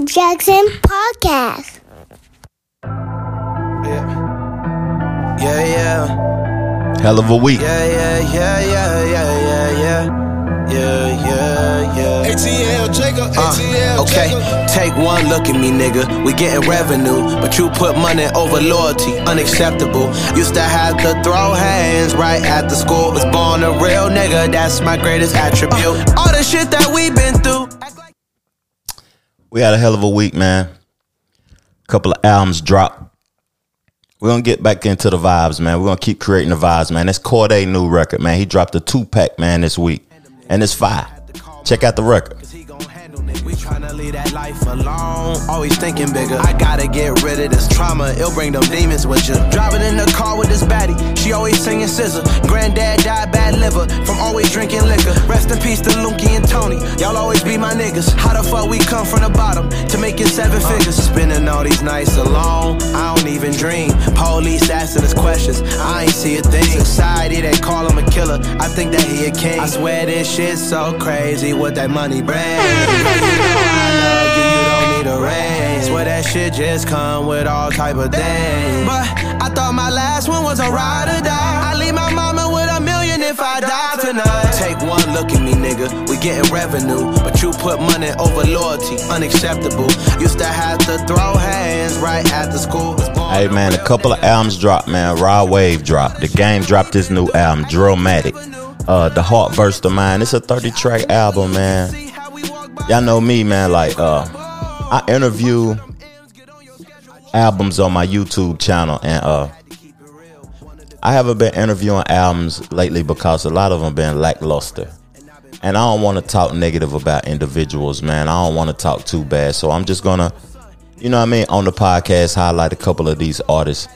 Trevor Jackson Podcast. Yeah. Yeah, yeah. Hell of a week. Yeah, yeah, yeah, yeah, yeah, yeah, yeah. Yeah, yeah, yeah. ATL Jacob, ATL Uh, okay, Jacob. take one look at me, nigga. We getting revenue, but you put money over loyalty, unacceptable. Used to have to throw hands right at the school. Was born a real nigga, that's my greatest attribute. All the shit that we've been through. We had a hell of a week, man. couple of albums dropped. We're gonna get back into the vibes, man. We're gonna keep creating the vibes, man. That's Corday new record, man. He dropped a two pack, man, this week. And it's fire. Check out the record. We tryna leave that life alone. Always thinking bigger. I gotta get rid of this trauma. It'll bring them demons with you. Driving in the car with this baddie. She always singing scissor. Granddad died bad liver from always drinking liquor. Rest in peace to Lunky and Tony. Y'all always be my niggas. How the fuck we come from the bottom to make it seven figures? Uh, spending all these nights alone. I don't even dream. Police asking us questions. I ain't see a thing. Society they call him a killer. I think that he a king. I swear this shit's so crazy what that money brings. I love you, you don't need a raise. Swear that shit just come with all type of things. But I thought my last one was a ride or die. I leave my mama with a million if I die tonight. Take one look at me, nigga. We getting revenue, but you put money over loyalty, unacceptable. Used to have to throw hands right after school. Hey man, a couple of albums dropped, man. Rod Wave dropped. The game dropped this new album, Drillmatic. Uh, the Heart Verse of Mine. It's a 30 track album, man. Y'all know me, man. Like, uh, I interview albums on my YouTube channel, and uh, I haven't been interviewing albums lately because a lot of them been lackluster. And I don't want to talk negative about individuals, man. I don't want to talk too bad. So I'm just gonna, you know what I mean, on the podcast, highlight a couple of these artists.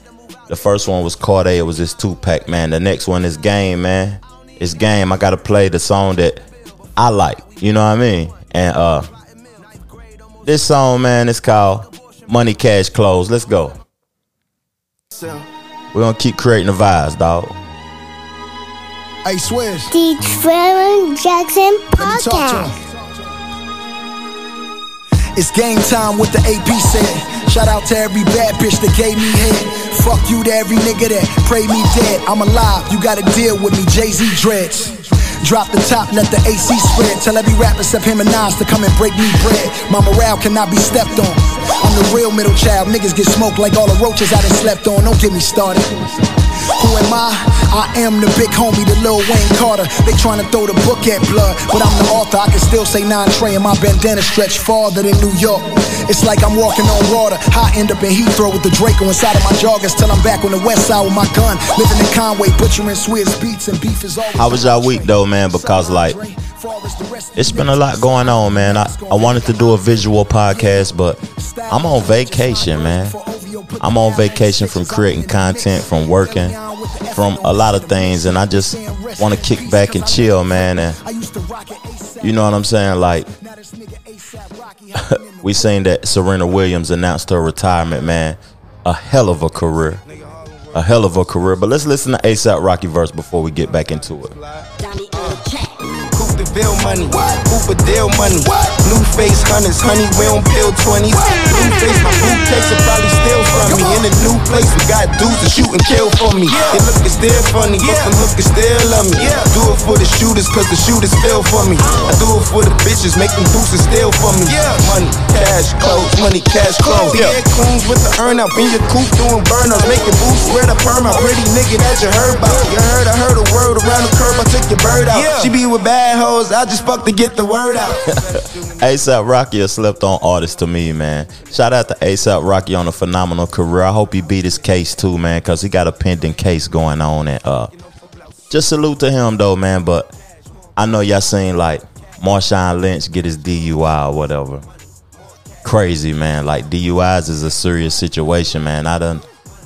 The first one was Corday, it was this two pack, man. The next one is Game, man. It's Game. I gotta play the song that I like, you know what I mean? And uh this song, man, is called Money Cash Clothes. Let's go. We're gonna keep creating the vibes, dog. Hey, Swizz, The Trevor Jackson let me talk Podcast. It's game time with the AP said. Shout out to every bad bitch that gave me head. Fuck you to every nigga that prayed me dead. I'm alive, you gotta deal with me, Jay Z dreads. Drop the top, let the AC spread. Tell every rapper except him and Nas to come and break me bread. My morale cannot be stepped on. I'm the real middle child. Niggas get smoked like all the roaches I done slept on. Don't get me started. Who am I? I am the big homie, the Lil Wayne Carter. They tryna throw the book at blood, but I'm the author. I can still say nine Trey and my bandana stretch farther than New York. It's like I'm walking on water. I end up in Heathrow with the Draco inside of my joggers till I'm back on the west side with my gun. Living in Conway, butchering Swizz Beatz and beef is always. How was y'all week though, man? Because like it's been a lot going on, man. I, I wanted to do a visual podcast, but I'm on vacation, man. I'm on vacation from creating content, from working, from a lot of things, and I just want to kick back and chill, man. And you know what I'm saying? Like we seen that Serena Williams announced her retirement, man. A hell of a career. A hell of a career. But let's listen to ASAP Rocky verse before we get back into it. Bill money. Cooper deal money. Blue face hunters, honey, we don't build 20s. Blue face, my boot takes will probably steal from me. In a new place, we got dudes to shoot and kill for me. They look is still funny, but the look is still love me. Yeah. Do it for the shooters, cause the shooters feel for me. I do it for the bitches, make them boosters steal for me. Yeah. Money, cash, clothes, money, cash, clothes. Yeah, coons with the earn out, in your coop doing burnouts. Make your boots wear the perm out. Pretty nigga that you heard about. You heard, I heard a word around the curb, I took your bird out. She be with bad hoes, I just fuck to get the word out. ASAP Rocky a slept on artist to me, man. Shout out to ASAP Rocky on a phenomenal career. I hope he beat his case too, man, because he got a pending case going on. And uh, just salute to him though, man. But I know y'all seen like Marshawn Lynch get his DUI or whatever. Crazy, man. Like DUIs is a serious situation, man. I done,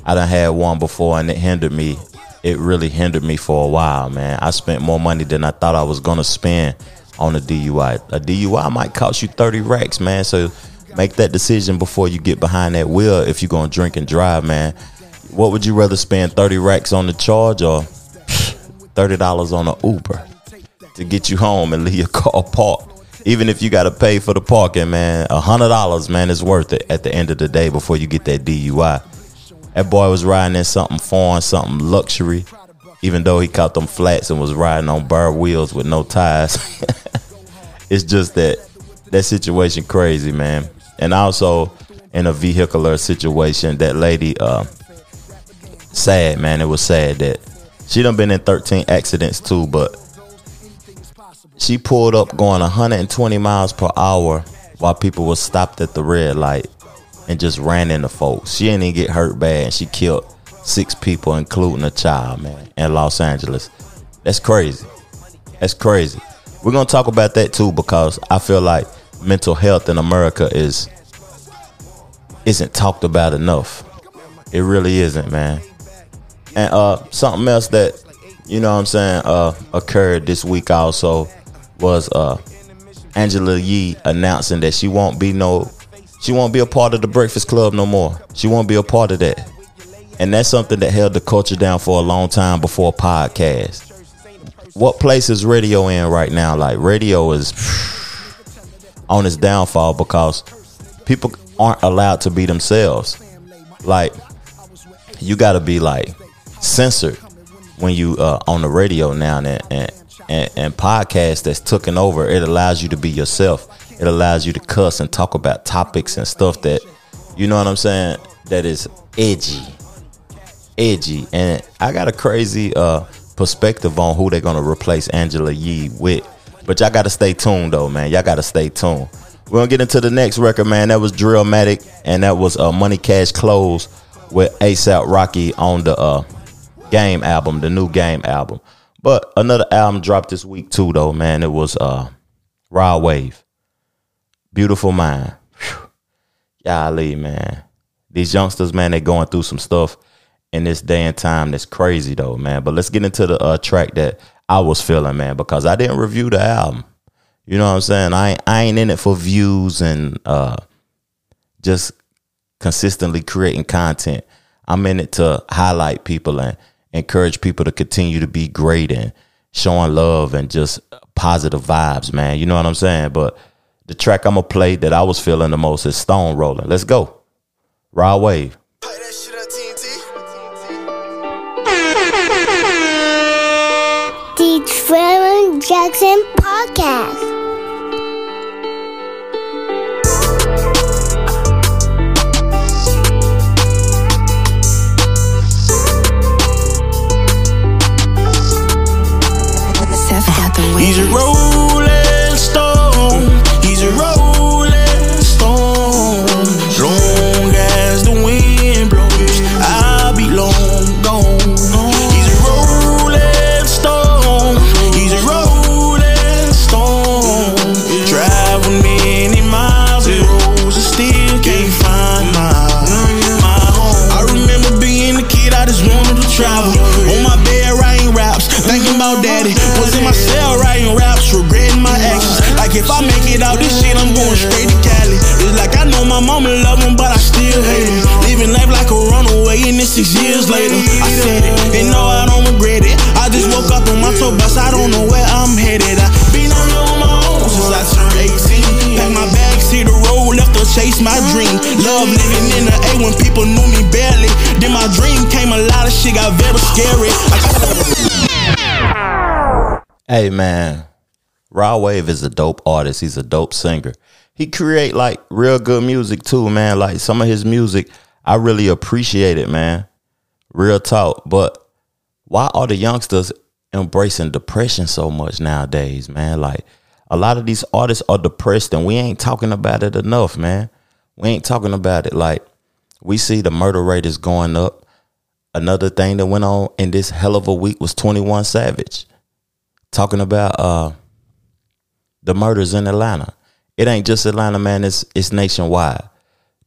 I done had one before, and it hindered me. It really hindered me for a while, man. I spent more money than I thought I was gonna spend on a DUI. A DUI might cost you 30 racks, man. So make that decision before you get behind that wheel if you're gonna drink and drive, man. What would you rather spend 30 racks on the charge or $30 on an Uber to get you home and leave your car parked Even if you got to pay for the parking, man, a hundred dollars, man, is worth it at the end of the day before you get that DUI. That boy was riding in something foreign, something luxury, even though he caught them flats and was riding on bar wheels with no tires. it's just that that situation crazy, man. And also in a vehicular situation, that lady, uh, sad, man. It was sad that she done been in 13 accidents too, but she pulled up going 120 miles per hour while people were stopped at the red light and just ran into folks. She didn't even get hurt bad, she killed six people, including a child, man, in Los Angeles. That's crazy. That's crazy. We're gonna talk about that too because I feel like mental health in America is isn't talked about enough. It really isn't, man. And uh something else that you know what I'm saying uh occurred this week also was uh Angela Yee announcing that she won't be no she won't be a part of the Breakfast Club no more. She won't be a part of that. And that's something that held the culture down for a long time before podcast. What place is radio in right now? Like radio is on its downfall because people aren't allowed to be themselves. Like you got to be like censored when you uh, on the radio now and and and, and podcast that's taken over. It allows you to be yourself. It allows you to cuss and talk about topics and stuff that you know what I'm saying that is edgy, edgy. And I got a crazy uh, perspective on who they're gonna replace Angela Yee with. But y'all gotta stay tuned though, man. Y'all gotta stay tuned. We're gonna get into the next record, man. That was Drillmatic, and that was uh, Money Cash Close with ASAP Rocky on the uh, Game album, the new Game album. But another album dropped this week too, though, man. It was uh, Rod Wave, Beautiful Mind. Whew. Golly, man. These youngsters, man, they going through some stuff in this day and time that's crazy, though, man. But let's get into the uh, track that I was feeling, man, because I didn't review the album. You know what I'm saying? I ain't, I ain't in it for views and uh, just consistently creating content. I'm in it to highlight people and encourage people to continue to be great and showing love and just positive vibes, man. You know what I'm saying? But the track I'm gonna play that I was feeling the most is Stone Rolling. Let's go. Rod Wave. The Trevor Jackson Podcast. Wave is a dope artist. He's a dope singer. He create like real good music too, man. Like some of his music, I really appreciate it, man. Real talk. But why are the youngsters embracing depression so much nowadays, man? Like a lot of these artists are depressed and we ain't talking about it enough, man. We ain't talking about it. Like we see the murder rate is going up. Another thing that went on in this hell of a week was 21 Savage talking about uh the murders in Atlanta. It ain't just Atlanta, man. It's it's nationwide.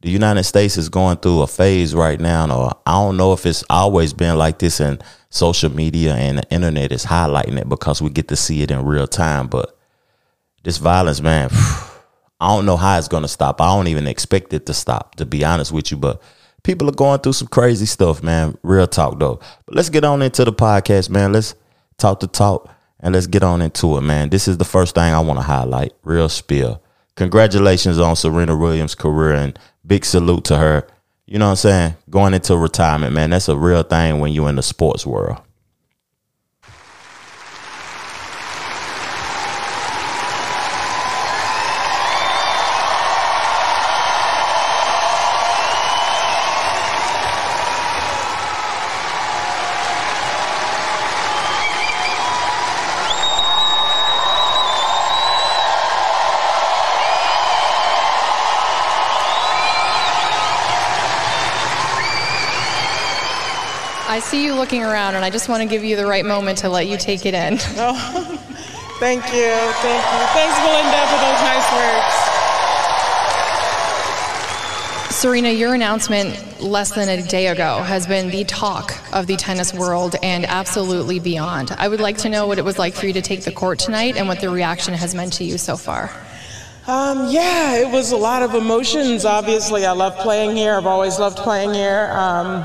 The United States is going through a phase right now, or I don't know if it's always been like this, and social media and the internet is highlighting it because we get to see it in real time. But this violence, man, I don't know how it's gonna stop. I don't even expect it to stop, to be honest with you. But people are going through some crazy stuff, man. Real talk though. But let's get on into the podcast, man. Let's talk the talk And let's get on into it, man. This is the first thing I want to highlight. Real spill. Congratulations on Serena Williams' career and big salute to her. You know what I'm saying? Going into retirement, man. That's a real thing when you're in the sports world. I see you looking around, and I just want to give you the right moment to let you take it in. Oh, thank you, thank you. Thanks, Belinda, for those nice words. Serena, your announcement less than a day ago has been the talk of the tennis world and absolutely beyond. I would like to know what it was like for you to take the court tonight and what the reaction has meant to you so far. Um, yeah, it was a lot of emotions. Obviously, I love playing here. I've always loved playing here. Um,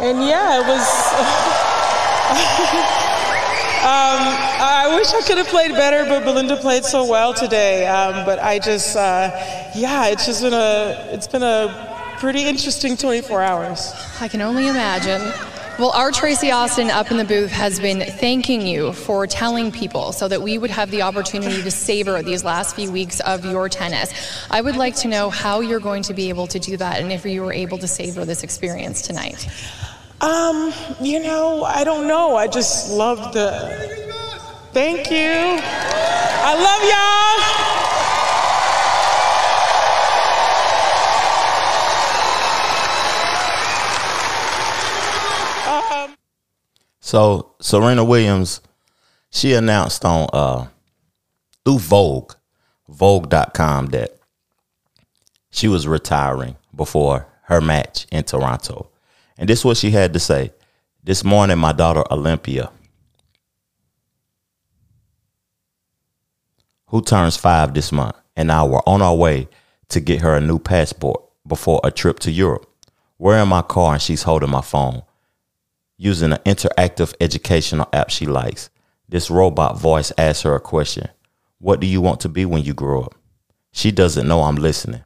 and yeah, it was. um, I wish I could have played better, but Belinda played so well today. Um, but I just, uh, yeah, it's just been a, it's been a pretty interesting 24 hours. I can only imagine. Well, our Tracy Austin up in the booth has been thanking you for telling people so that we would have the opportunity to savor these last few weeks of your tennis. I would like to know how you're going to be able to do that and if you were able to savor this experience tonight. Um, you know, I don't know. I just love the. Thank you. I love y'all. Um, So Serena Williams, she announced on uh through Vogue, Vogue.com that she was retiring before her match in Toronto. And this is what she had to say. This morning, my daughter Olympia, who turns five this month, and I were on our way to get her a new passport before a trip to Europe. We're in my car and she's holding my phone using an interactive educational app she likes. This robot voice asks her a question What do you want to be when you grow up? She doesn't know I'm listening,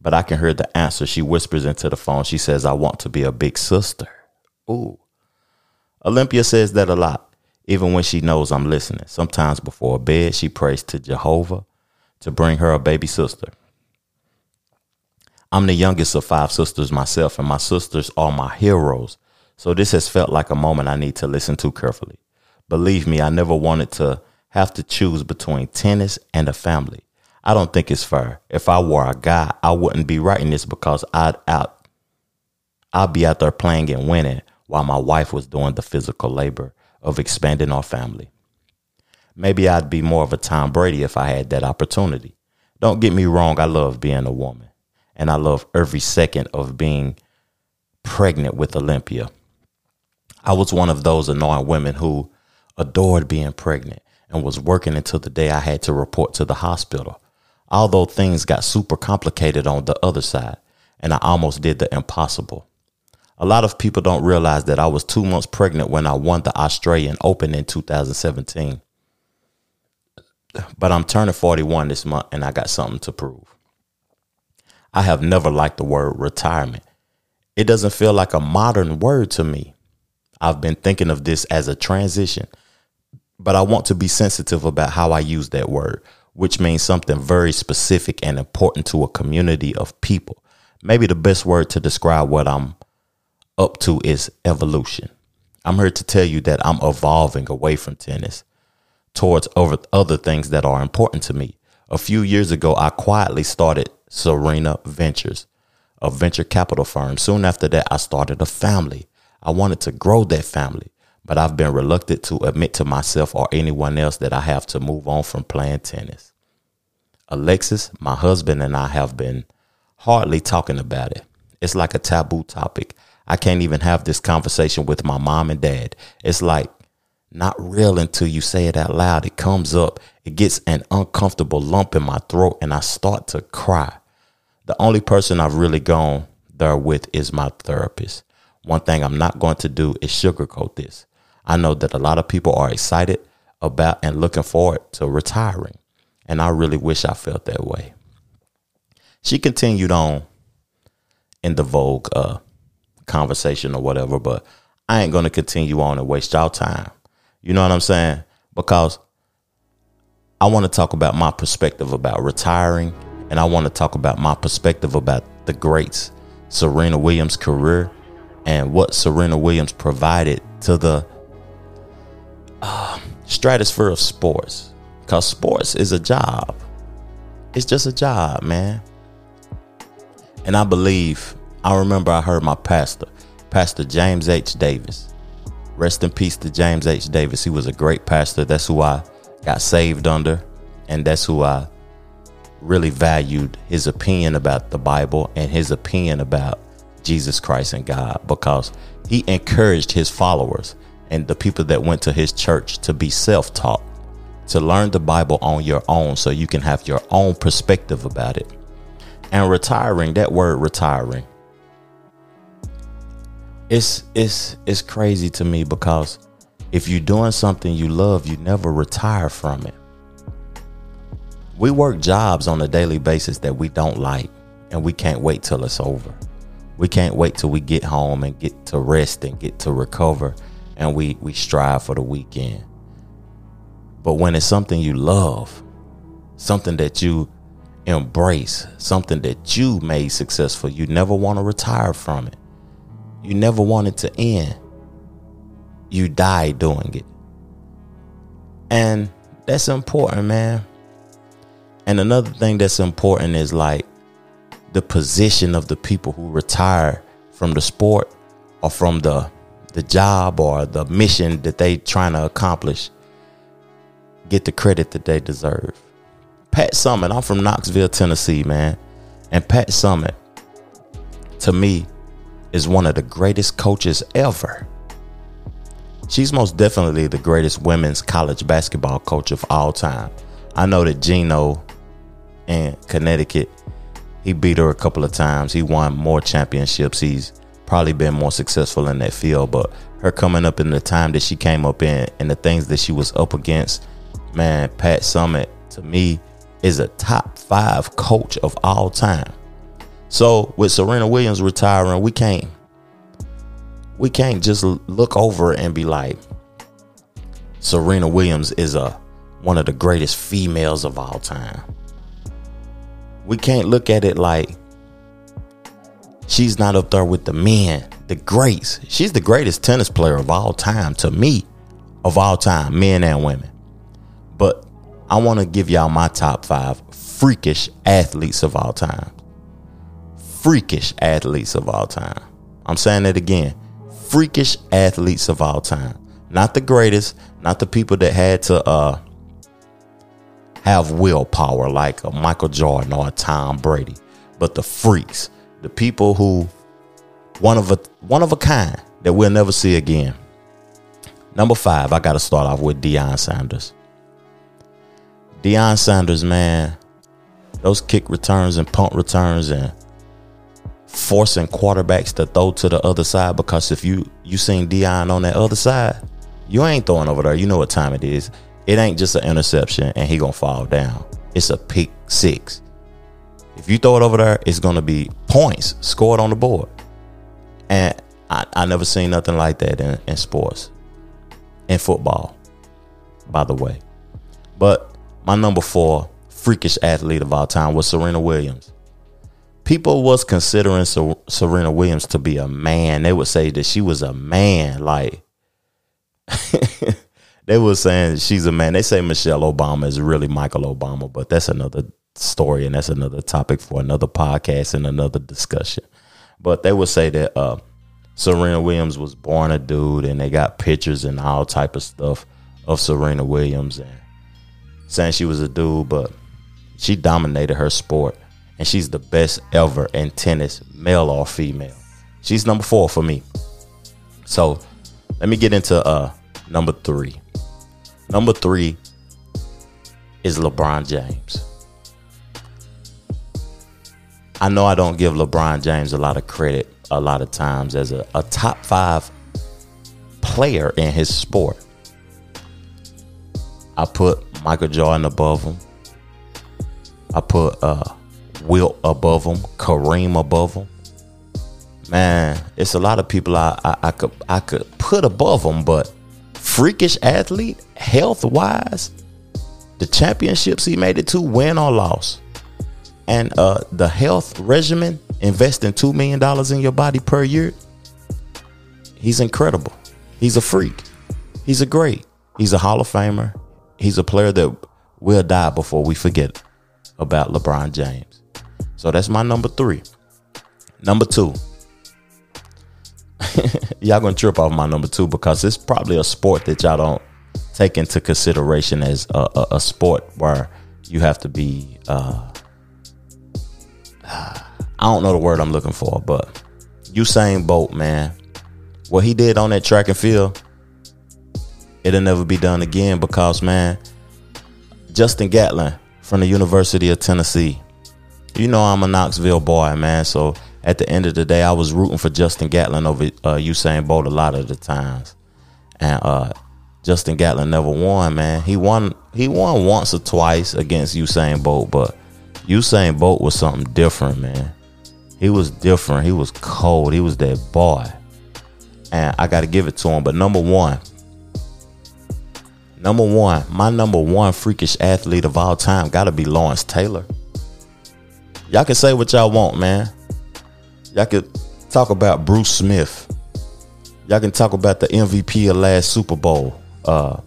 but I can hear the answer. She whispers into the phone. She says, I want to be a big sister. Ooh. Olympia says that a lot, even when she knows I'm listening. Sometimes before bed, she prays to Jehovah to bring her a baby sister. I'm the youngest of five sisters myself, and my sisters are my heroes. So this has felt like a moment I need to listen to carefully. Believe me, I never wanted to have to choose between tennis and a family. I don't think it's fair. If I were a guy, I wouldn't be writing this because I'd out I'd be out there playing and winning while my wife was doing the physical labor of expanding our family. Maybe I'd be more of a Tom Brady if I had that opportunity. Don't get me wrong, I love being a woman. And I love every second of being pregnant with Olympia. I was one of those annoying women who adored being pregnant and was working until the day I had to report to the hospital. Although things got super complicated on the other side, and I almost did the impossible. A lot of people don't realize that I was two months pregnant when I won the Australian Open in 2017. But I'm turning 41 this month and I got something to prove. I have never liked the word retirement. It doesn't feel like a modern word to me. I've been thinking of this as a transition, but I want to be sensitive about how I use that word, which means something very specific and important to a community of people. Maybe the best word to describe what I'm up to is evolution. I'm here to tell you that I'm evolving away from tennis towards other things that are important to me. A few years ago, I quietly started Serena Ventures, a venture capital firm. Soon after that, I started a family. I wanted to grow that family, but I've been reluctant to admit to myself or anyone else that I have to move on from playing tennis. Alexis, my husband, and I have been hardly talking about it. It's like a taboo topic. I can't even have this conversation with my mom and dad. It's like not real until you say it out loud. It comes up, it gets an uncomfortable lump in my throat, and I start to cry. The only person I've really gone there with is my therapist. One thing I'm not going to do is sugarcoat this. I know that a lot of people are excited about and looking forward to retiring. And I really wish I felt that way. She continued on in the Vogue uh, conversation or whatever, but I ain't gonna continue on and waste y'all time. You know what I'm saying? Because I want to talk about my perspective about retiring, and I want to talk about my perspective about the greats, Serena Williams' career, and what Serena Williams provided to the uh, stratosphere of sports. Because sports is a job. It's just a job, man. And I believe, I remember I heard my pastor, Pastor James H. Davis. Rest in peace to James H. Davis. He was a great pastor. That's who I got saved under. And that's who I really valued his opinion about the Bible and his opinion about Jesus Christ and God because he encouraged his followers and the people that went to his church to be self taught, to learn the Bible on your own so you can have your own perspective about it. And retiring, that word retiring, it's it's it's crazy to me because if you're doing something you love, you never retire from it. We work jobs on a daily basis that we don't like and we can't wait till it's over. We can't wait till we get home and get to rest and get to recover and we we strive for the weekend. But when it's something you love, something that you embrace, something that you made successful, you never want to retire from it. You never want it to end. You die doing it. And that's important, man. And another thing that's important is like the position of the people who retire from the sport or from the the job or the mission that they trying to accomplish get the credit that they deserve. Pat Summitt, I'm from Knoxville, Tennessee, man. And Pat Summitt, to me, is one of the greatest coaches ever. She's most definitely the greatest women's college basketball coach of all time. I know that Gino in Connecticut, he beat her a couple of times. He won more championships. He's probably been more successful in that field. But her coming up in the time that she came up in and the things that she was up against, man, Pat Summitt to me is a top five coach of all time. So with Serena Williams retiring, we can't we can't just look over and be like Serena Williams is a one of the greatest females of all time. We can't look at it like she's not up there with the men, the greats. She's the greatest tennis player of all time to me, of all time, men and women. But I want to give y'all my top five freakish athletes of all time. Freakish athletes of all time. I'm saying it again. Freakish athletes of all time. Not the greatest, not the people that had to uh, have willpower like a Michael Jordan or a Tom Brady, but the freaks the people who one of a one of a kind that we'll never see again. Number five, I got to start off with Deion Sanders. Deion Sanders, man, those kick returns and punt returns and forcing quarterbacks to throw to the other side because if you you seen Deion on that other side, you ain't throwing over there. You know what time it is. It ain't just an interception and he gonna fall down. It's a pick six. If you throw it over there, it's gonna be points scored on the board. And I, I never seen nothing like that in, in sports. In football, by the way. But my number four freakish athlete of all time was Serena Williams. People was considering Serena Williams to be a man. They would say that she was a man. Like they were saying she's a man. They say Michelle Obama is really Michael Obama, but that's another story, and that's another topic for another podcast and another discussion. But they would say that uh, Serena Williams was born a dude, and they got pictures and all type of stuff of Serena Williams, and saying she was a dude, but she dominated her sport, and she's the best ever in tennis, male or female. She's number four for me. So let me get into uh, number three. Number three is LeBron James. I know I don't give LeBron James a lot of credit a lot of times as a, a top five player in his sport. I put Michael Jordan above him. I put uh, Wilt above him, Kareem above him. Man, it's a lot of people I, I, I could I could put above him, but freakish athlete, health wise, the championships he made it to, win or loss, and uh, the health regimen, investing two million dollars in your body per year. He's incredible. He's a freak. He's a great. He's a Hall of Famer. He's a player that will die before we forget about LeBron James. So that's my number three. Number two. y'all gonna trip off my number two because it's probably a sport that y'all don't take into consideration as a, a, a sport where you have to be uh, I don't know the word I'm looking for, but Usain Bolt, man, what he did on that track and field, it'll never be done again because man, Justin Gatlin from the University of Tennessee. You know I'm a Knoxville boy, man. So at the end of the day, I was rooting for Justin Gatlin over uh, Usain Bolt a lot of the times, and uh, Justin Gatlin never won, man. He won he won once or twice against Usain Bolt, but Usain Bolt was something different, man. He was different. He was cold. He was that boy. And I got to give it to him. But number one, number one, my number one freakish athlete of all time got to be Lawrence Taylor. Y'all can say what y'all want, man. Y'all could talk about Bruce Smith. Y'all can talk about the MVP of last Super Bowl. Uh,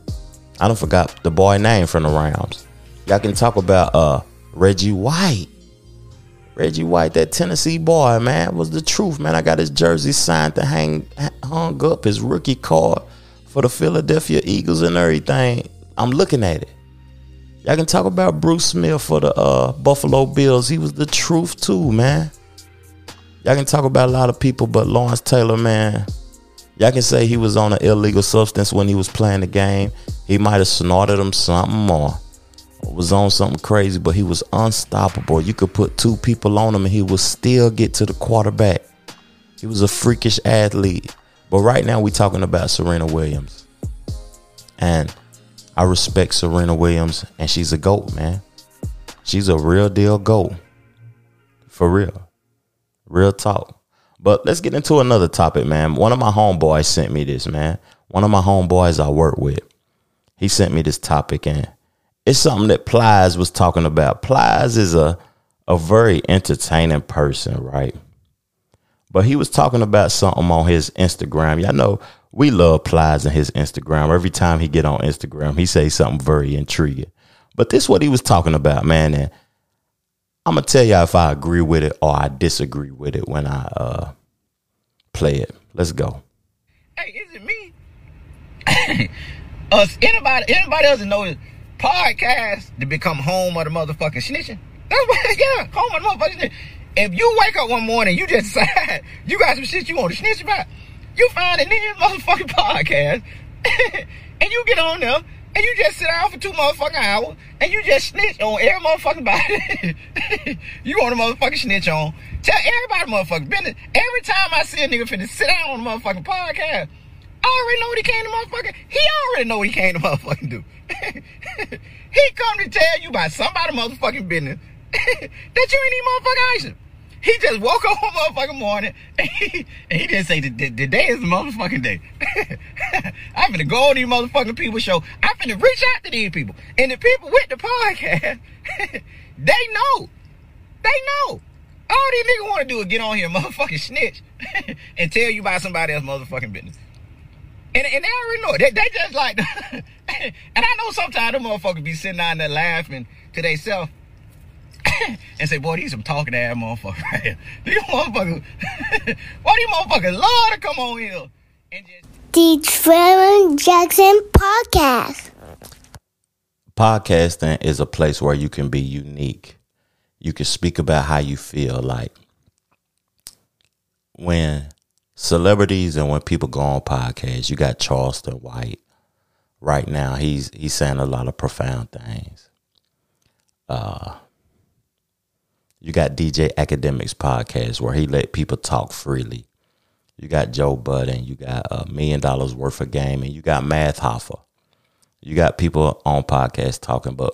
I don't forgot the boy name from the Rams. Y'all can talk about uh Reggie White. Reggie White, that Tennessee boy, man, was the truth, man. I got his jersey signed to hang hung up, his rookie card for the Philadelphia Eagles and everything. I'm looking at it. Y'all can talk about Bruce Smith for the uh, Buffalo Bills. He was the truth too, man. Y'all can talk about a lot of people, but Lawrence Taylor, man, y'all can say he was on an illegal substance when he was playing the game. He might have snorted him something or was on something crazy, but he was unstoppable. You could put two people on him and he would still get to the quarterback. He was a freakish athlete. But right now we're talking about Serena Williams. And I respect Serena Williams and she's a GOAT, man. She's a real deal GOAT. For real. Real talk. But let's get into another topic, man. One of my homeboys sent me this, man. One of my homeboys I work with. He sent me this topic and it's something that Plies was talking about. Plies is a a very entertaining person, right? But he was talking about something on his Instagram. Y'all know we love Plies and his Instagram. Every time he get on Instagram, he say something very intriguing. But this what he was talking about, man. And I'm gonna tell y'all if I agree with it or I disagree with it when I uh play it. Let's go. Hey, is it me? Us anybody anybody else know this podcast to become home of the motherfucking snitching. That's what, yeah, home of the motherfucking snitching. If you wake up one morning, you just decide you got some shit you want to snitch about, you find a nigga motherfucking podcast, and you get on there, and you just sit down for two motherfucking hours, and you just snitch on every motherfucking body. you want a motherfucking snitch on. Tell everybody motherfucking business. Every time I see a nigga finna sit down on a motherfucking podcast, I already know what he came to motherfucking. He already know what he came to motherfucking do. he come to tell you about somebody motherfucking business that you ain't even motherfucking icing. He just woke up one motherfucking morning and he, and he didn't say the, the, the day is the motherfucking day. I'm finna go on these motherfucking people show. I'm finna reach out to these people. And the people with the podcast, they know. They know. All these niggas want to do is get on here motherfucking snitch and tell you about somebody else motherfucking business. And, and they already know it. They, they just like, and I know sometimes them motherfuckers be sitting down there laughing to themselves and say, boy, these some talking ass motherfuckers right here. These motherfuckers, why these motherfuckers love to come on here and just. The Trevor Jackson Podcast. Podcasting is a place where you can be unique. You can speak about how you feel. Like when celebrities and when people go on podcasts, you got Charleston White. Right now, he's he's saying a lot of profound things. Uh, you got DJ Akademiks podcast where he let people talk freely. You got Joe Budden, you got a million dollars worth of game, and you got Math Hoffa. You got people on podcasts talking, but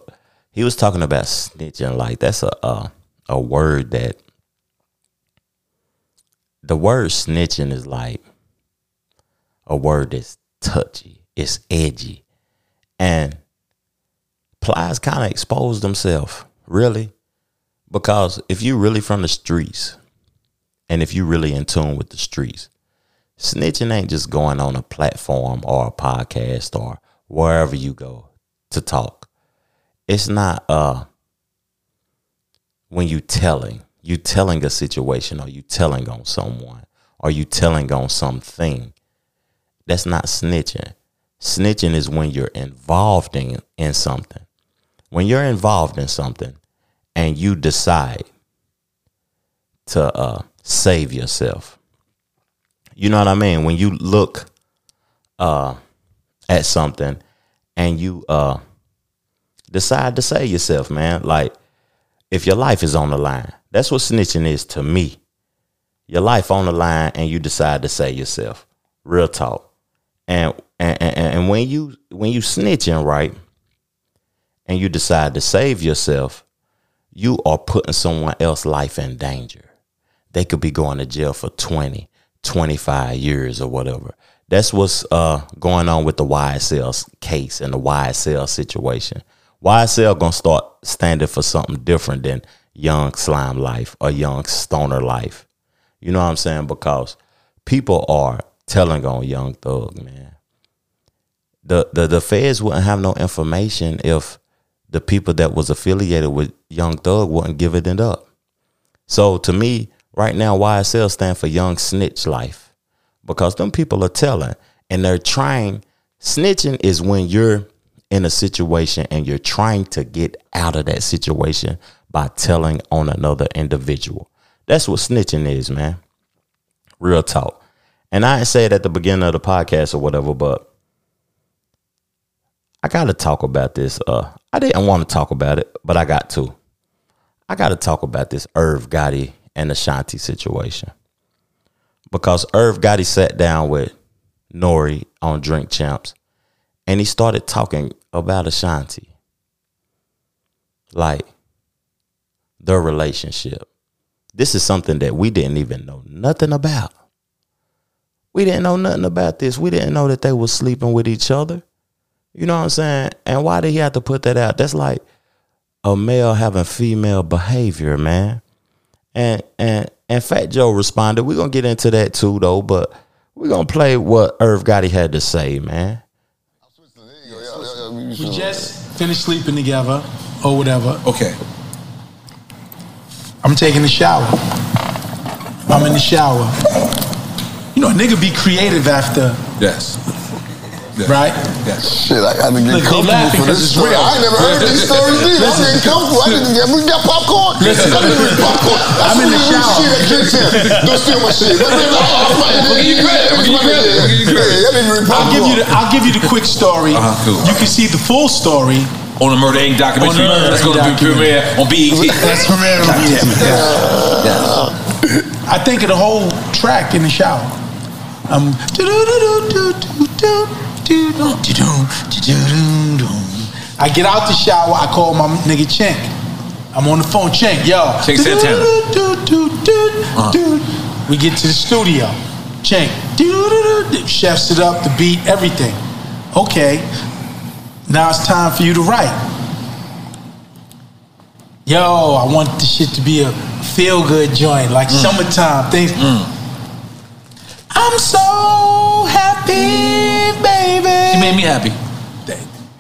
he was talking about snitching. Like that's a a, a word that the word snitching is like a word that's touchy, it's edgy, and Plies kind of exposed himself, really, because if you're really from the streets, and if you're really in tune with the streets, snitching ain't just going on a platform or a podcast or wherever you go to talk. It's not uh when you telling, you telling a situation or you telling on someone or you telling on something. That's not snitching. Snitching is when you're involved in, in something. When you're involved in something and you decide to uh, save yourself. You know what I mean? When you look uh, at something and you uh, decide to save yourself, man. Like if your life is on the line, that's what snitching is to me. Your life on the line and you decide to save yourself. Real talk. And and, and, and when you when you snitching, right, and you decide to save yourself, you are putting someone else's life in danger. They could be going to jail for 20, 25 years or whatever. That's what's uh, going on with the YSL case and the YSL situation. YSL gonna start standing for something different than young slime life or young stoner life. You know what I'm saying? Because people are telling on young thug, man. The the the feds wouldn't have no information if the people that was affiliated with Young Thug wouldn't give it up. So to me, right now, YSL stand for Young Snitch Life because them people are telling and they're trying. Snitching is when you're in a situation and you're trying to get out of that situation by telling on another individual. That's what snitching is, man. Real talk. And I it at the beginning of the podcast or whatever, but I gotta talk about this. Uh, I didn't want to talk about it, but I got to. I got to talk about this Irv Gotti and Ashanti situation because Irv Gotti sat down with N.O.R.E. on Drink Champs, and he started talking about Ashanti, like their relationship. This is something that we didn't even know nothing about. We didn't know nothing about this. We didn't know that they were sleeping with each other. You know what I'm saying? And why did he have to put that out? That's like a male having female behavior, man. And and and Fat Joe responded. We're gonna get into that too though, but we're gonna play what Irv Gotti had to say, man. We just finished sleeping together or whatever. Okay. I'm taking a shower. I'm in the shower. You know, a nigga be creative after, Yes. Right? Yes. Shit, I gotta get Look, they comfortable laughing this it's story. real. I ain't never heard these stories either. I'm Listen. getting comfortable. I didn't get, we got popcorn. Listen. I didn't eat popcorn. That's I'm in the shower. Shit, I can't. Don't steal my shit. But, but, I'll give you credit. I'll give you credit. I'll give you credit. Yeah, I didn't eat popcorn. I'll give you the I'll give you the quick story. Uh-huh, cool. You can see the full story. On the Murder Inc. documentary. On Murder That's Inc. going to be documentary. premiere on BET. That's premiere on BET. I think of the whole track in the shower. Um, I get out the shower. I call my nigga Chink. I'm on the phone. Chink, yo. Chink Santana. We get to the studio. Chink. Chefs it up, the beat, everything. Okay. Now it's time for you to write. Yo, I want the shit to be a feel good joint, like mm. summertime things. Mm. I'm so happy, baby. She made me happy.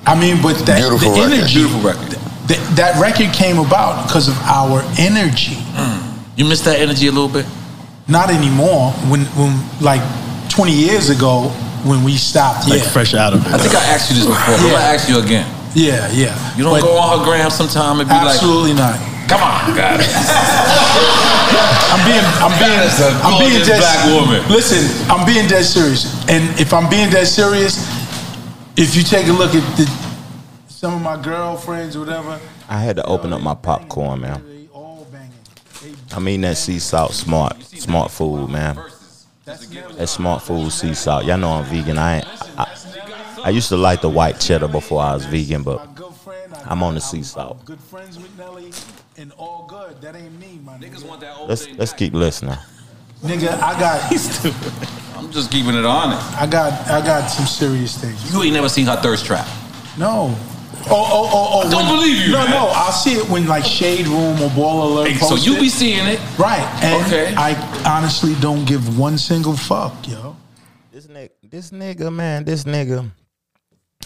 I mean, but that Beautiful the record. energy, Beautiful record. th- that record came about because of our energy. Mm. You miss that energy a little bit? Not anymore. When, when like 20 years ago, when we stopped, Like yeah, fresh out of it. I think I asked you this before. but I'm going to ask you again. yeah, yeah. You don't But go on her gram sometime and be like. absolutely not. Come on, God. I'm being, I'm being, That is a I'm being dead. black woman. Listen, I'm being dead serious. And if I'm being dead serious, if you take a look at the, some of my girlfriends or whatever, I had to open up my popcorn, man. they all banging. I mean that sea salt smart, Smartfood, man. That Smartfood sea salt. Y'all know I'm vegan. I. I, I used to like the white cheddar before I was vegan, but I'm on the sea salt. Good friends with Nelly and all good. That ain't me, my niggas want that Let's let's keep listening. Nigga, I got. I'm just keeping it honest. I got. I got some serious things. You ain't never seen her thirst trap. No. Oh, oh, oh, oh. I don't when- believe you, No, man. no. I'll see it when like Shade Room or Ball Alert. Hey, so you it. be seeing it. Right. And Okay. I honestly don't give one single fuck, yo. This nigga, this nigga, man, this nigga,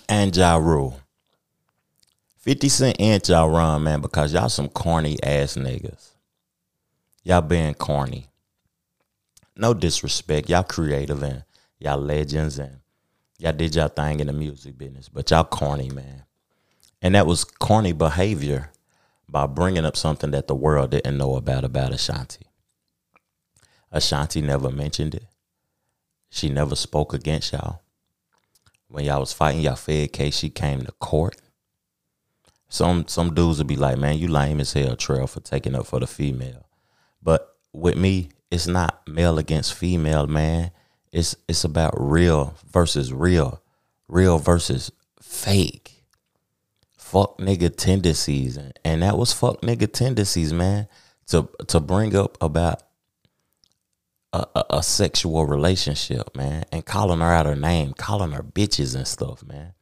and Ja Rule. 50 Cent and y'all run, man, because y'all some corny ass niggas. Y'all being corny. No disrespect. Y'all creative and y'all legends and y'all did y'all thing in the music business, but y'all corny, man. And that was corny behavior by bringing up something that the world didn't know about about Ashanti. Ashanti never mentioned it. She never spoke against y'all. When y'all was fighting y'all Fed case, she came to court. Some some dudes would be like, "Man, you lame as hell, Trail, for taking up for the female." But with me, it's not male against female, man. It's it's about real versus real, real versus fake. Fuck nigga tendencies, and, that was fuck nigga tendencies, man. To to bring up about a, a, a sexual relationship, man, and calling her out her name, calling her bitches and stuff, man.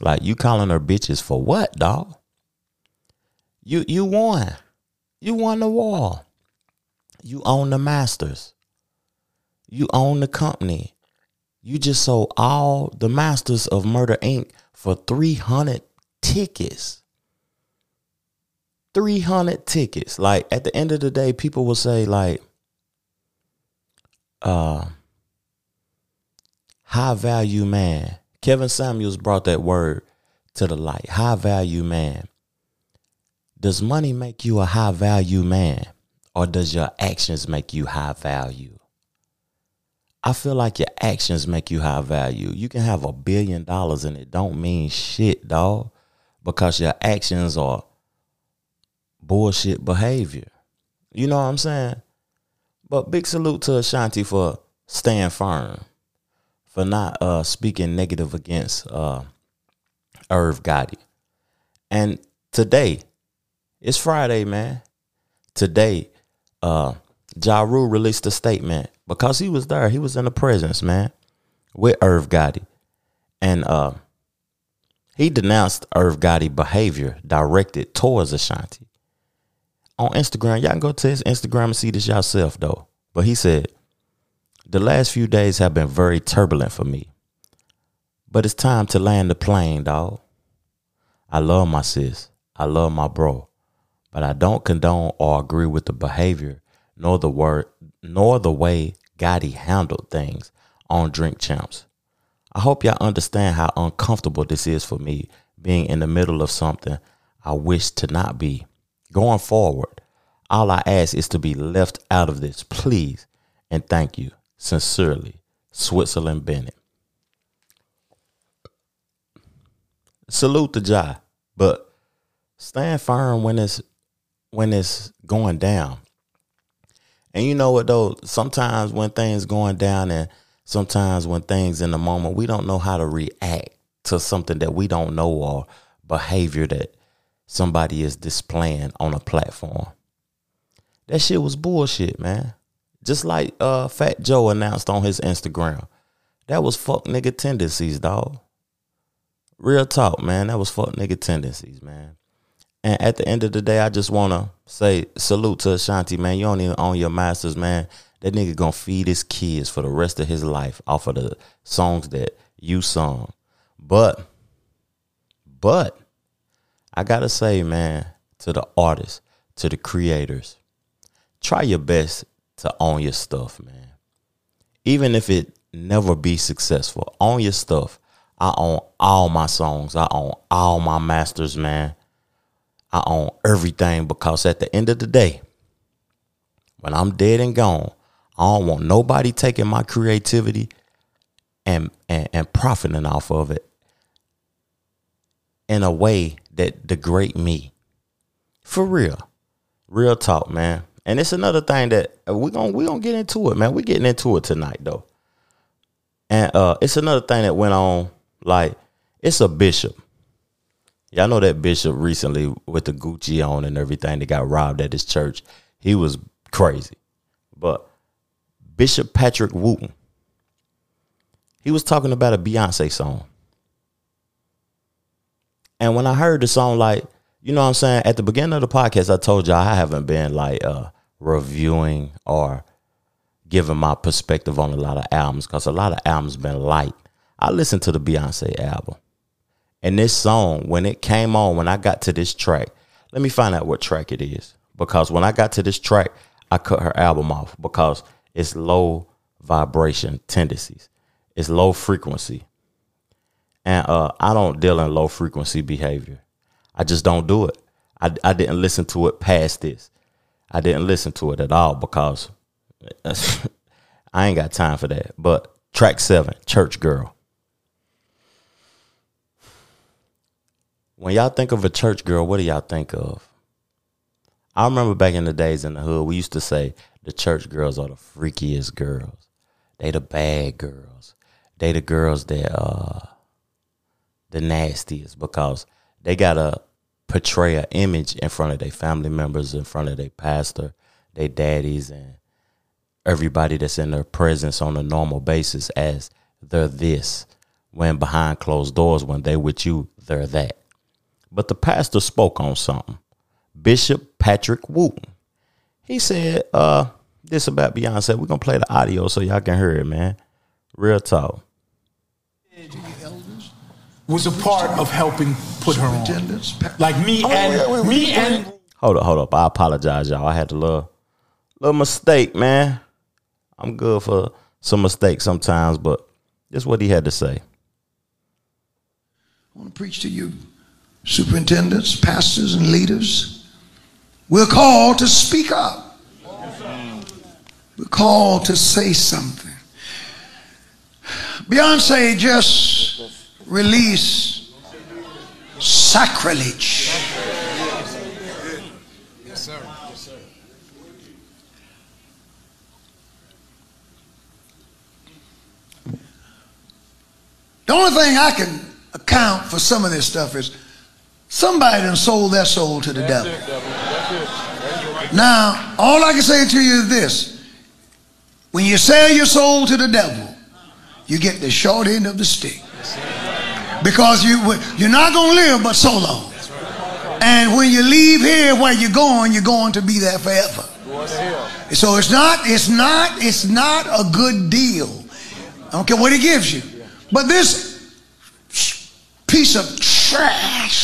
Like you calling her bitches for what, dog? You you won. You won the war. You own the masters. You own the company. You just sold all the masters of Murder Inc. for 300 tickets. 300 tickets. Like at the end of the day, people will say, like, uh high value man. Kevin Samuels brought that word to the light. High value man. Does money make you a high value man? Or does your actions make you high value? I feel like your actions make you high value. You can have a billion dollars and it don't mean shit, dog, because your actions are bullshit behavior. You know what I'm saying? But big salute to Ashanti for staying firm, for not uh, speaking negative against uh, Irv Gotti. And today, it's Friday, man. Today, uh, Ja Rule released a statement because he was there. He was in the presence, man, with Irv Gotti. And uh, he denounced Irv Gotti behavior directed towards Ashanti. On Instagram, y'all can go to his Instagram and see this yourself, though. But he said, The last few days have been very turbulent for me. But it's time to land the plane, dog. I love my sis. I love my bro. But I don't condone or agree with the behavior nor the word nor the way Gotti handled things on Drink Champs. I hope y'all understand how uncomfortable this is for me being in the middle of something I wish to not be. Going forward, all I ask is to be left out of this, please, and thank you. Sincerely, Switzerland Bennett. Salute to Jai, but stand firm when it's when it's going down. And you know what though? Sometimes when things going down and sometimes when things in the moment, we don't know how to react to something that we don't know or behavior that somebody is displaying on a platform. That shit was bullshit, man. Just like uh Fat Joe announced on his Instagram. That was fuck nigga tendencies, dog. Real talk, man. That was fuck nigga tendencies, man. And at the end of the day, I just wanna say salute to Ashanti, man. You don't even own your masters, man. That nigga gonna feed his kids for the rest of his life off of the songs that you sung. But, but I gotta say, man, to the artists, to the creators, try your best to own your stuff, man. Even if it never be successful, own your stuff. I own all my songs. I own all my masters, man. I own everything because at the end of the day, when I'm dead and gone, I don't want nobody taking my creativity and and, and profiting off of it in a way that degrade me. For real. Real talk, man. And it's another thing that we're gonna we're gonna get into it, man. We're getting into it tonight though. And uh it's another thing that went on, like It's a bishop. Y'all know that bishop recently with the Gucci on and everything that got robbed at his church. He was crazy. But Bishop Patrick Wooden, he was talking about a Beyonce song. And when I heard the song, like, you know what I'm saying? At the beginning of the podcast, I told y'all I haven't been like uh reviewing or giving my perspective on a lot of albums because a lot of albums been light. I listened to the Beyonce album. And this song, when it came on, when I got to this track, let me find out what track it is. Because when I got to this track, I cut her album off because it's low vibration tendencies. It's low frequency. And uh, I don't deal in low frequency behavior. I just don't do it. I, I didn't listen to it past this. I didn't listen to it at all because I ain't got time for that. But track seven, Church Girl. When y'all think of a church girl, what do y'all think of? I remember back in the days in the hood, we used to say the church girls are the freakiest girls. They the bad girls. They the girls that uh the nastiest because they gotta portray an image in front of their family members, in front of their pastor, their daddies, and everybody that's in their presence on a normal basis as they're this. When behind closed doors, when they with you, they're that. But the pastor spoke on something. Bishop Patrick Wooden. He said, uh, this about Beyonce. We're gonna play the audio so y'all can hear it, man. Real talk. was a part of helping put her on. Like me Oh, and me and Hold up, hold up. I apologize, y'all. I had a little little mistake, man. I'm good for some mistakes sometimes, but this is what he had to say. I want to preach to you, superintendents, pastors, and leaders. We're called to speak up. We're called to say something. Beyonce just released sacrilege. Yes, sir. Yes, sir. The only thing I can account for some of this stuff is somebody done sold their soul to the devil. Now, all I can say to you is this. When you sell your soul to the devil, you get the short end of the stick. Because you, you're not going to live but so long. And when you leave here where you're going, you're going to be there forever. So it's not, it's not, it's not a good deal. I don't care what he gives you. But this piece of trash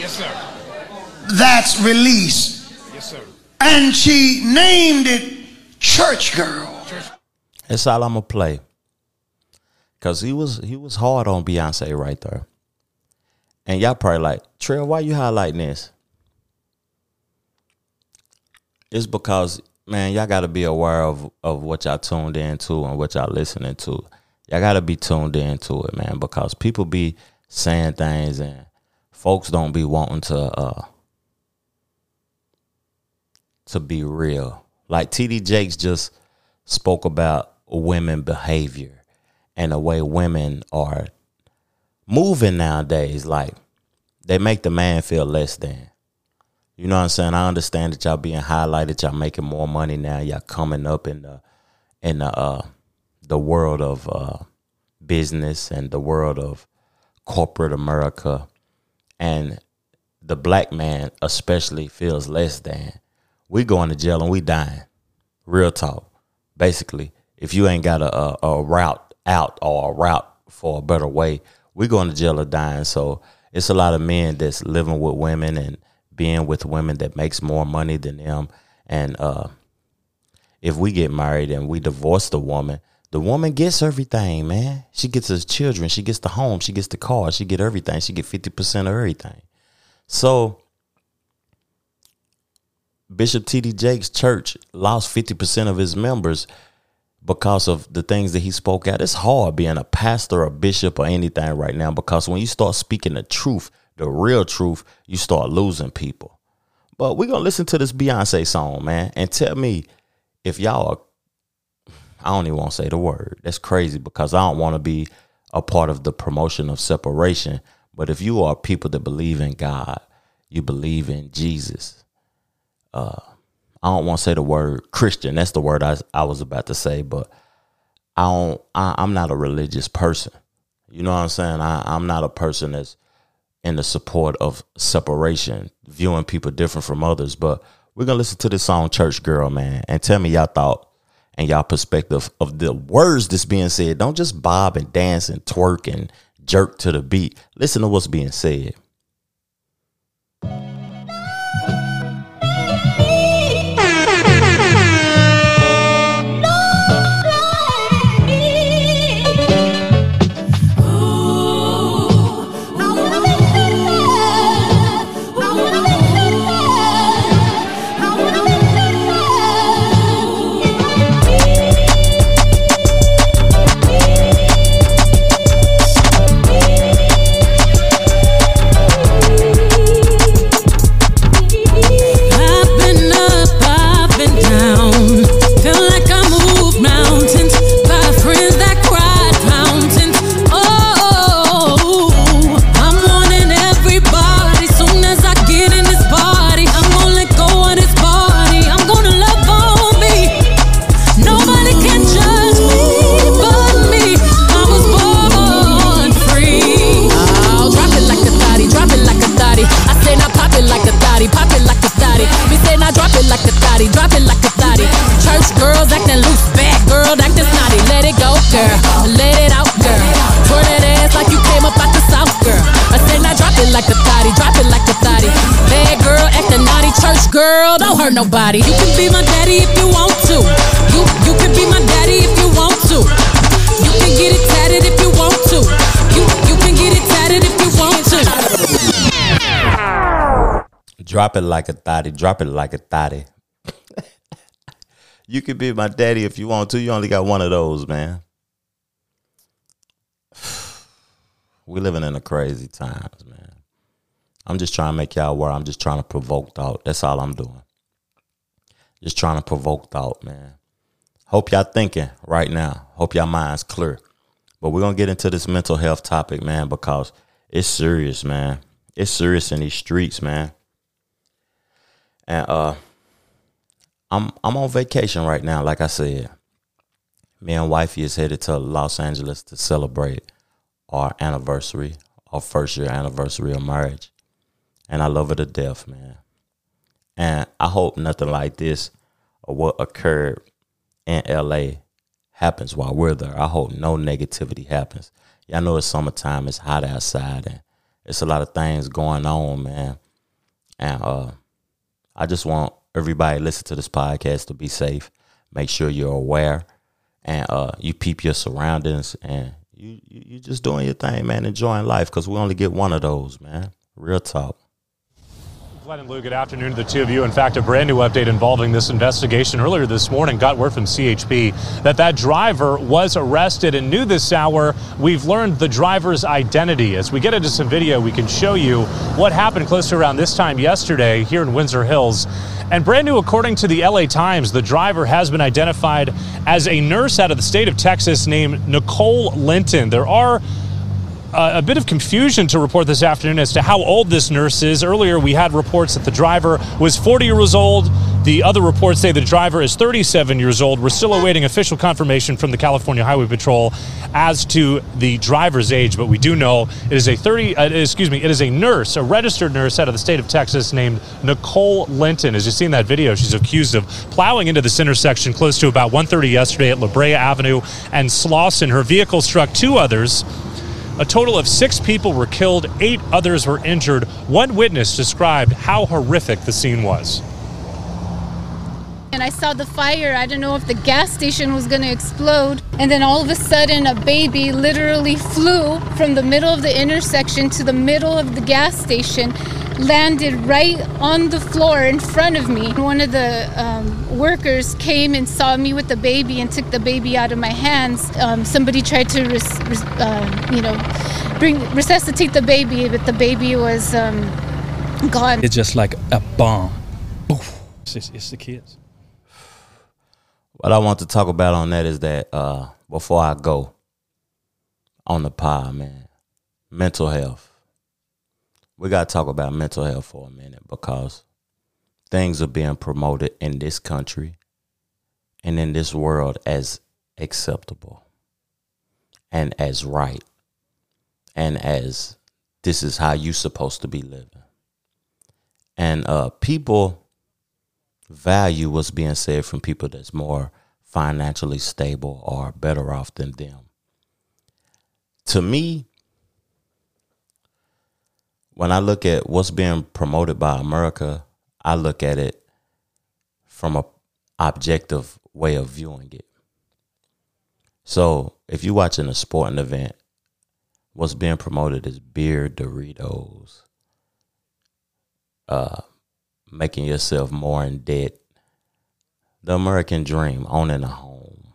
Yes, sir. that's release. Yes, sir. and she named it Church Girl. That's all I'm gonna play. Cause he was he was hard on Beyonce right there. And y'all probably like, Trail, why you highlighting this? It's because, man, y'all gotta be aware of, of what y'all tuned into and what y'all listening to. Y'all gotta be tuned into it, man, because people be saying things and folks don't be wanting to uh to be real. Like TD Jakes just spoke about women behavior and the way women are moving nowadays. Like they make the man feel less than. You know what I'm saying? I understand that y'all being highlighted, y'all making more money now, y'all coming up in the in the uh the world of uh business and the world of corporate America and the black man especially feels less than. We going to jail and we dying. Real talk. Basically, if you ain't got a, a, a route out or a route for a better way, we going to jail or dying. So it's a lot of men that's living with women and being with women that makes more money than them. And uh, if we get married and we divorce the woman, the woman gets everything, man. She gets her children, she gets the home, she gets the car, she get everything. She get fifty percent of everything. So Bishop T.D. Jakes' church lost 50% of his members because of the things that he spoke out. It's hard being a pastor or bishop or anything right now because when you start speaking the truth, the real truth, you start losing people. But we're going to listen to this Beyonce song, man, and tell me if y'all are, I don't even want to say the word. That's crazy because I don't want to be a part of the promotion of separation. But if you are people that believe in God, you believe in Jesus. Uh, I don't want to say the word Christian. That's the word I, I was about to say, but I don't. I, I'm not a religious person. You know what I'm saying? I, I'm not a person that's in the support of separation, viewing people different from others. But we're gonna listen to this song, Church Girl, man, and tell me y'all thought and y'all perspective of the words that's being said. Don't just bob and dance and twerk and jerk to the beat. Listen to what's being said. Drop it like a thotty. Drop it like a thotty. you could be my daddy if you want to. You only got one of those, man. We living in a crazy times, man. I'm just trying to make y'all aware. I'm just trying to provoke thought. That's all I'm doing. Just trying to provoke thought, man. Hope y'all thinking right now. Hope y'all minds clear. But we're gonna get into this mental health topic, man, because it's serious, man. It's serious in these streets, man. And uh I'm I'm on vacation right now, like I said. Me and wifey is headed to Los Angeles to celebrate our anniversary, our first year anniversary of marriage. And I love her to death, man. And I hope nothing like this or what occurred in LA happens while we're there. I hope no negativity happens. Y'all know it's summertime, it's hot outside and it's a lot of things going on, man. And uh I just want everybody listen to this podcast to be safe. Make sure you're aware and uh you peep your surroundings and you you, you just doing your thing, man, enjoying life because we only get one of those, man. Real talk. Glenn and Lou, good afternoon to the two of you. In fact, a brand new update involving this investigation earlier this morning got word from CHP that that driver was arrested and new this hour. We've learned the driver's identity. As we get into some video, we can show you what happened close to around this time yesterday here in Windsor Hills. And brand new, according to the LA Times, the driver has been identified as a nurse out of the state of Texas named Nicole Linton. There are uh, a bit of confusion to report this afternoon as to how old this nurse is. Earlier, we had reports that the driver was 40 years old. The other reports say the driver is 37 years old. We're still awaiting official confirmation from the California Highway Patrol as to the driver's age, but we do know it is a 30. Uh, excuse me, it is a nurse, a registered nurse out of the state of Texas named Nicole Linton. As you see in that video, she's accused of plowing into this intersection close to about 1:30 yesterday at La Brea Avenue and Slauson. Her vehicle struck two others. A total of six people were killed, eight others were injured. One witness described how horrific the scene was. And I saw the fire. I didn't know if the gas station was going to explode. And then all of a sudden, a baby literally flew from the middle of the intersection to the middle of the gas station, landed right on the floor in front of me. One of the um, workers came and saw me with the baby and took the baby out of my hands. Um, somebody tried to, res- res- uh, you know, bring resuscitate the baby, but the baby was um, gone. It's just like a bomb. Poof. It's, it's, it's the kids. What I want to talk about on that is that uh, before I go, on the pod, man. Mental health. We got to talk about mental health for a minute because things are being promoted in this country and in this world as acceptable and as right and as this is how you're supposed to be living. And uh people value what's being said from people that's more financially stable or better off than them. To me, when I look at what's being promoted by America, I look at it from a objective way of viewing it. So if you're watching a sporting event, what's being promoted is beer, Doritos, uh, making yourself more in debt, the American dream, owning a home.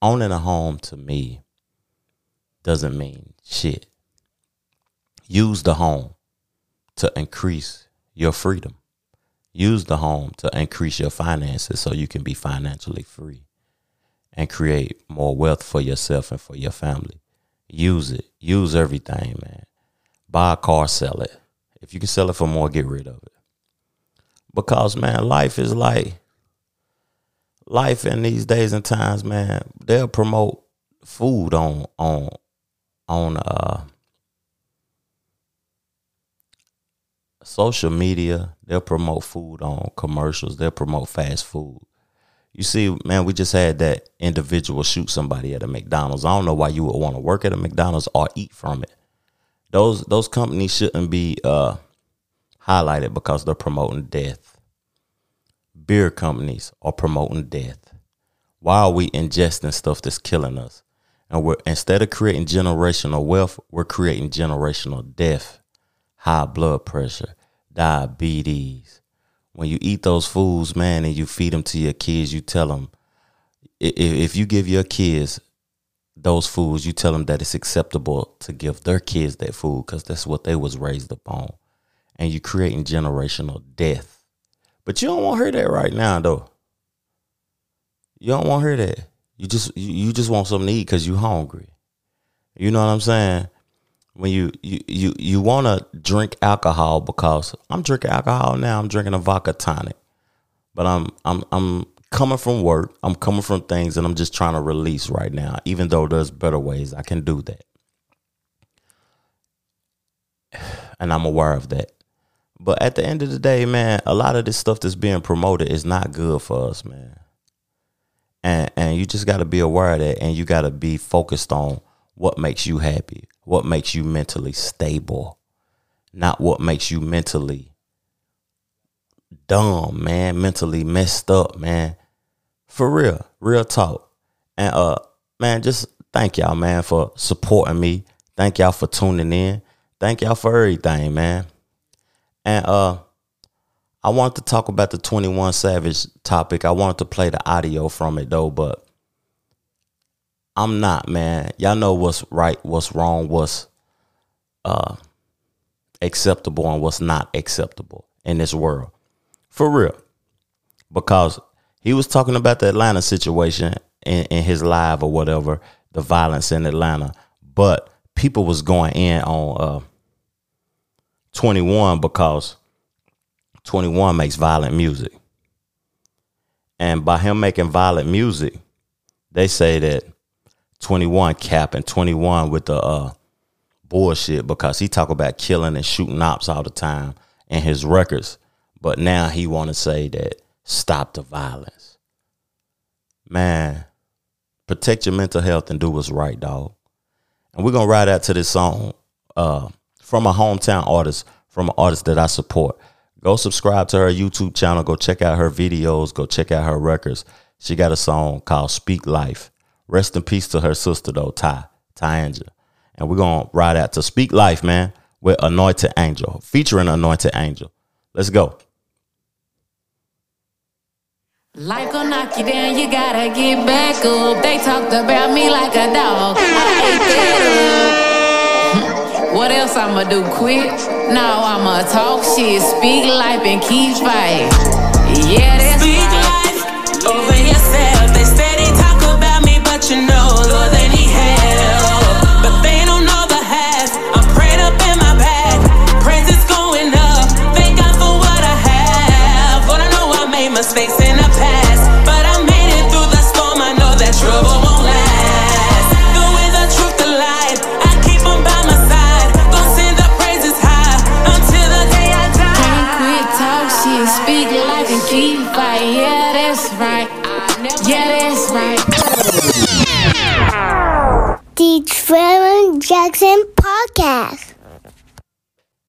Owning a home to me doesn't mean shit. Use the home to increase your freedom. Use the home to increase your finances so you can be financially free and create more wealth for yourself and for your family. Use it. Use everything, man. Buy a car, sell it. If you can sell it for more, get rid of it. Because man, life is like life in these days and times, man. They'll promote food on on on uh social media. They'll promote food on commercials. They'll promote fast food. You see, man, we just had that individual shoot somebody at a McDonald's. I don't know why you would want to work at a McDonald's or eat from it. Those those companies shouldn't be uh, highlighted because they're promoting death. Beer companies are promoting death. Why are we ingesting stuff that's killing us? And we're instead of creating generational wealth, we're creating generational death, high blood pressure, diabetes, when you eat those foods, man, and you feed them to your kids, you tell them if, you give your kids those foods, you tell them that it's acceptable to give their kids that food because that's what they was raised upon, and you're creating generational death. But you don't want to hear that right now, though. You don't want to hear that. You just you, you just want something to eat because you hungry. You know what I'm saying? When you you you, you want to drink alcohol because I'm drinking alcohol now. I'm drinking a vodka tonic, but I'm I'm I'm coming from work. I'm coming from things, and I'm just trying to release right now. Even though there's better ways I can do that, and I'm aware of that. But at the end of the day, man, a lot of this stuff that's being promoted is not good for us, man. And and you just got to be aware of that, and you got to be focused on what makes you happy, what makes you mentally stable, not what makes you mentally dumb, man, mentally messed up, man. For real, real talk. And uh man, just thank y'all, man, for supporting me. Thank y'all for tuning in. Thank y'all for everything, man. And uh I wanted to talk about the 21 Savage topic. I wanted to play the audio from it though, but I'm not, man. Y'all know what's right, what's wrong, what's uh acceptable and what's not acceptable in this world. For real. Because he was talking about the Atlanta situation in, in his live or whatever, the violence in Atlanta. But people was going in on uh 21 because 21 makes violent music. And by him making violent music, they say that 21 cap and 21 with the uh bullshit because he talk about killing and shooting ops all the time in his records. But now he want to say that stop the violence. Man, protect your mental health and do what's right, dog. And we're gonna ride out to this song uh, from a hometown artist, from an artist that I support. Go subscribe to her YouTube channel. Go check out her videos. Go check out her records. She got a song called Speak Life. Rest in peace to her sister though, Ty, Ty Angel. And we're gonna ride out to Speak Life, man, with Anointed Angel, featuring Anointed Angel. Let's go. Life gon' knock you down, you gotta get back up. They talked about me like a dog. I ate that. What else I'ma do? Quit? No, I'ma talk shit, speak life, and keep fighting. Yeah, that's Speak life over yourself. They steady The Trevor Jackson Podcast.